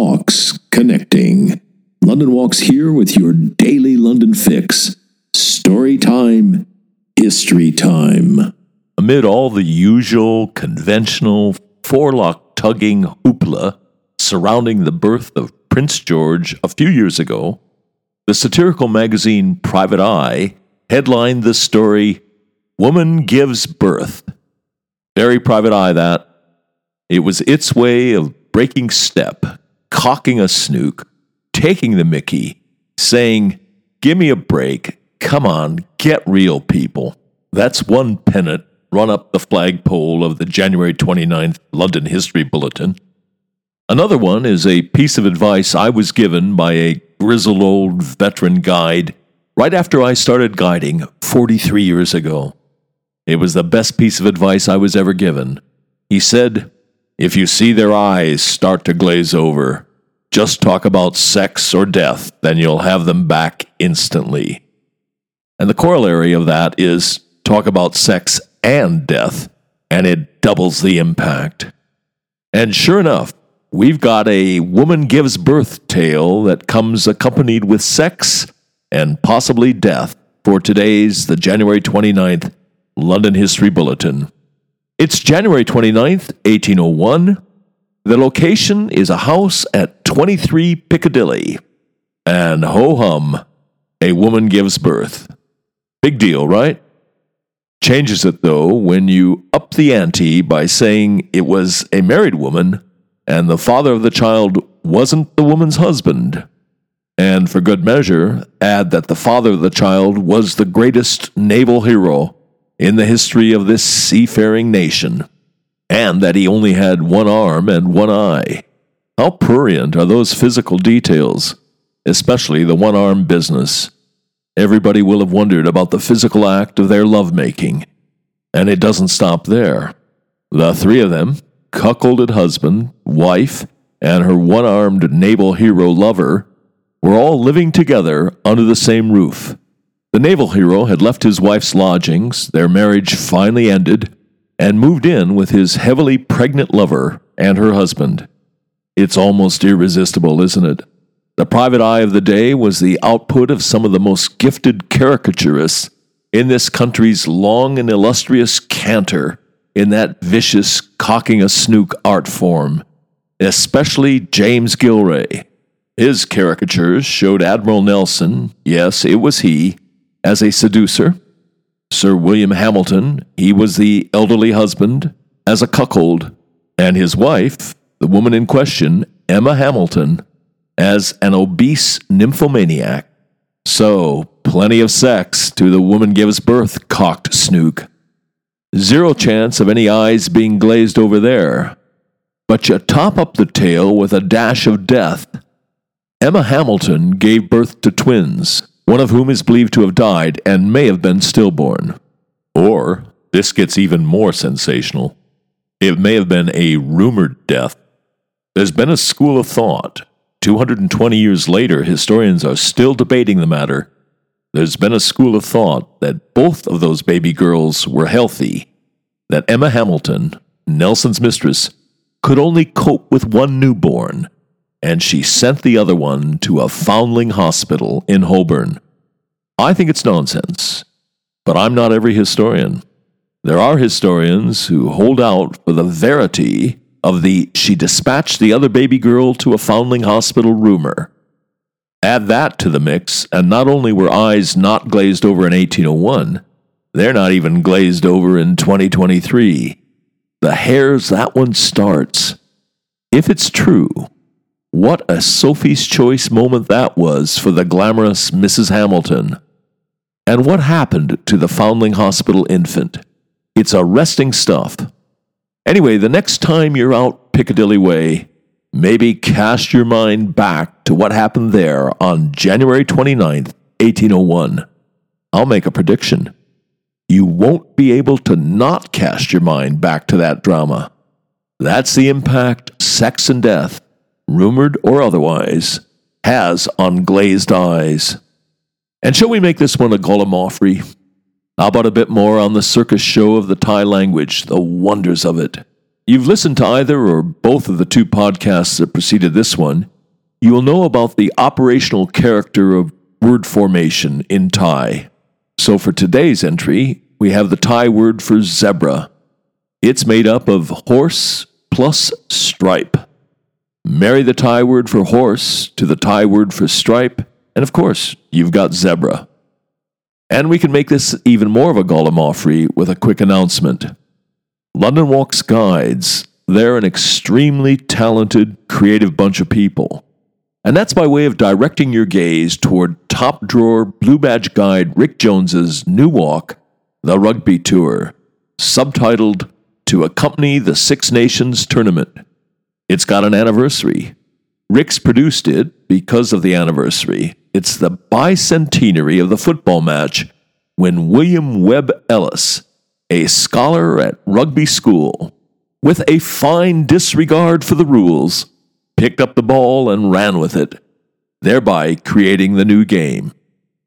Walks Connecting. London Walks here with your daily London fix. Story time, history time. Amid all the usual, conventional, forelock tugging hoopla surrounding the birth of Prince George a few years ago, the satirical magazine Private Eye headlined the story Woman Gives Birth. Very private eye, that. It was its way of breaking step, cocking a snook, taking the mickey, saying, Give me a break. Come on, get real, people. That's one pennant run up the flagpole of the January 29th London History Bulletin. Another one is a piece of advice I was given by a grizzled old veteran guide right after I started guiding 43 years ago. It was the best piece of advice I was ever given. He said, If you see their eyes start to glaze over, just talk about sex or death, then you'll have them back instantly. And the corollary of that is talk about sex and death, and it doubles the impact. And sure enough, we've got a woman gives birth tale that comes accompanied with sex and possibly death for today's, the January 29th London History Bulletin. It's January 29th, 1801. The location is a house at 23 Piccadilly. And ho hum, a woman gives birth. Big deal, right? Changes it, though, when you up the ante by saying it was a married woman and the father of the child wasn't the woman's husband. And for good measure, add that the father of the child was the greatest naval hero in the history of this seafaring nation, and that he only had one arm and one eye. How prurient are those physical details, especially the one arm business. Everybody will have wondered about the physical act of their lovemaking. And it doesn't stop there. The three of them, cuckolded husband, wife, and her one armed naval hero lover were all living together under the same roof. The naval hero had left his wife's lodgings, their marriage finally ended, and moved in with his heavily pregnant lover and her husband. It's almost irresistible, isn't it? The private eye of the day was the output of some of the most gifted caricaturists in this country's long and illustrious canter in that vicious cocking a snook art form, especially James Gillray. His caricatures showed Admiral Nelson, yes, it was he, as a seducer. Sir William Hamilton, he was the elderly husband, as a cuckold, and his wife, the woman in question, Emma Hamilton, as an obese nymphomaniac. So, plenty of sex to the woman gives birth, cocked snook. Zero chance of any eyes being glazed over there. But you top up the tale with a dash of death. Emma Hamilton gave birth to twins, one of whom is believed to have died and may have been stillborn. Or, this gets even more sensational, it may have been a rumored death. There's been a school of thought. 220 years later, historians are still debating the matter there's been a school of thought that both of those baby girls were healthy, that Emma Hamilton, Nelson's mistress, could only cope with one newborn, and she sent the other one to a foundling hospital in Holborn. I think it's nonsense, but I'm not every historian. There are historians who hold out for the verity of the she dispatched the other baby girl to a foundling hospital rumor. Add that to the mix, and not only were eyes not glazed over in 1801, they're not even glazed over in 2023. The hares that one starts. If it's true, what a Sophie's Choice moment that was for the glamorous Mrs. Hamilton. And what happened to the Foundling Hospital infant? It's arresting stuff. Anyway, the next time you're out Piccadilly Way, maybe cast your mind back to what happened there on January 29th, 1801. I'll make a prediction. You won't be able to not cast your mind back to that drama. That's the impact sex and death, rumored or otherwise, has on glazed eyes. And shall we make this one a gallimaufry? How about a bit more on the circus show of the Thai language, the wonders of it? you've listened to either or both of the two podcasts that preceded this one, you will know about the operational character of word formation in Thai. So for today's entry, we have the Thai word for zebra. It's made up of horse plus stripe. Marry the Thai word for horse to the Thai word for stripe, and of course, you've got zebra. And we can make this even more of a gallimaufry with a quick announcement. London Walks Guides, they're an extremely talented, creative bunch of people. And that's by way of directing your gaze toward top drawer blue badge guide Rick Jones's new walk, The Rugby Tour, subtitled To Accompany the Six Nations Tournament. It's got an anniversary. Rick's produced it because of the anniversary. It's the bicentenary of the football match when William Webb Ellis, a scholar at rugby school, with a fine disregard for the rules, picked up the ball and ran with it, thereby creating the new game.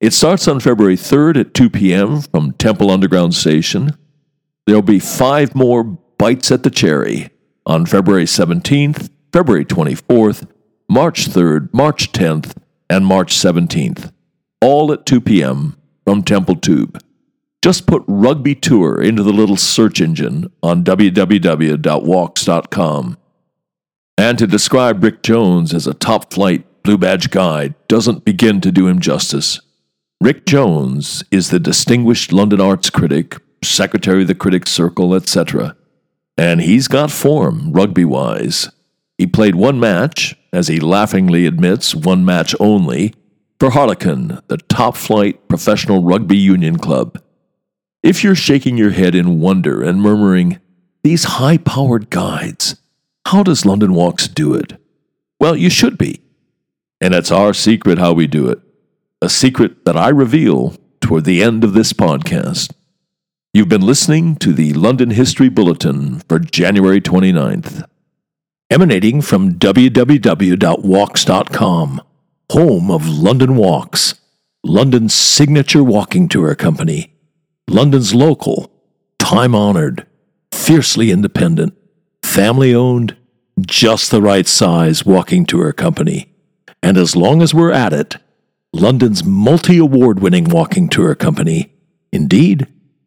It starts on February 3rd at 2 p.m. from Temple Underground Station. There'll be five more bites at the cherry on February 17th, February 24th, March 3rd, March 10th, and March 17th, all at 2 p.m. from Temple Tube. Just put Rugby Tour into the little search engine on www.walks.com. And to describe Rick Jones as a top flight blue badge guide doesn't begin to do him justice. Rick Jones is the distinguished London arts critic, secretary of the Critics Circle, etc. And he's got form, rugby wise. He played one match, as he laughingly admits, one match only, for Harlequin, the top flight professional rugby union club. If you're shaking your head in wonder and murmuring, These high powered guides, how does London Walks do it? Well, you should be. And it's our secret how we do it, a secret that I reveal toward the end of this podcast. You've been listening to the London History Bulletin for January 29th, emanating from www.walks.com, home of London Walks, London's signature walking tour company, London's local, time honored, fiercely independent, family owned, just the right size walking tour company. And as long as we're at it, London's multi award winning walking tour company. Indeed,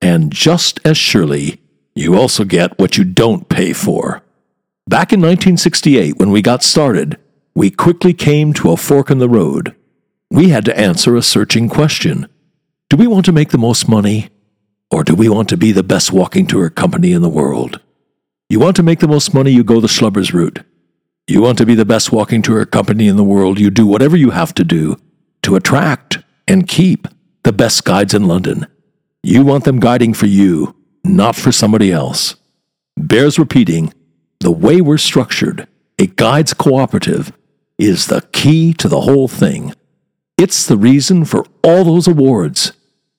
And just as surely, you also get what you don't pay for. Back in 1968, when we got started, we quickly came to a fork in the road. We had to answer a searching question Do we want to make the most money? Or do we want to be the best walking tour company in the world? You want to make the most money, you go the Schlubbers route. You want to be the best walking tour company in the world, you do whatever you have to do to attract and keep the best guides in London. You want them guiding for you, not for somebody else. Bears repeating the way we're structured, a guides cooperative, is the key to the whole thing. It's the reason for all those awards.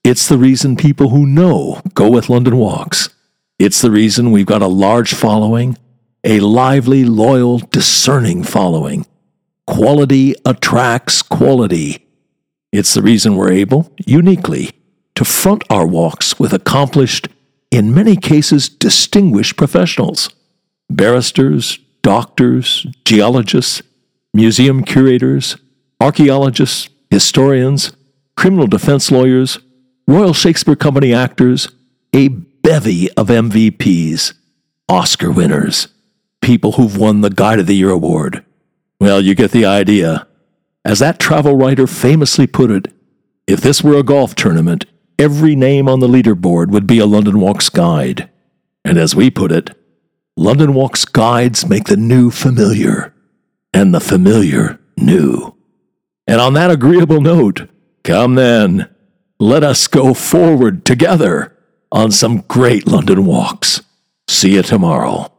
It's the reason people who know go with London Walks. It's the reason we've got a large following, a lively, loyal, discerning following. Quality attracts quality. It's the reason we're able, uniquely, to front our walks with accomplished, in many cases distinguished professionals barristers, doctors, geologists, museum curators, archaeologists, historians, criminal defense lawyers, Royal Shakespeare Company actors, a bevy of MVPs, Oscar winners, people who've won the Guide of the Year award. Well, you get the idea. As that travel writer famously put it, if this were a golf tournament, every name on the leaderboard would be a London Walks guide. And as we put it, London Walks guides make the new familiar, and the familiar new. And on that agreeable note, come then, let us go forward together on some great London walks. See you tomorrow.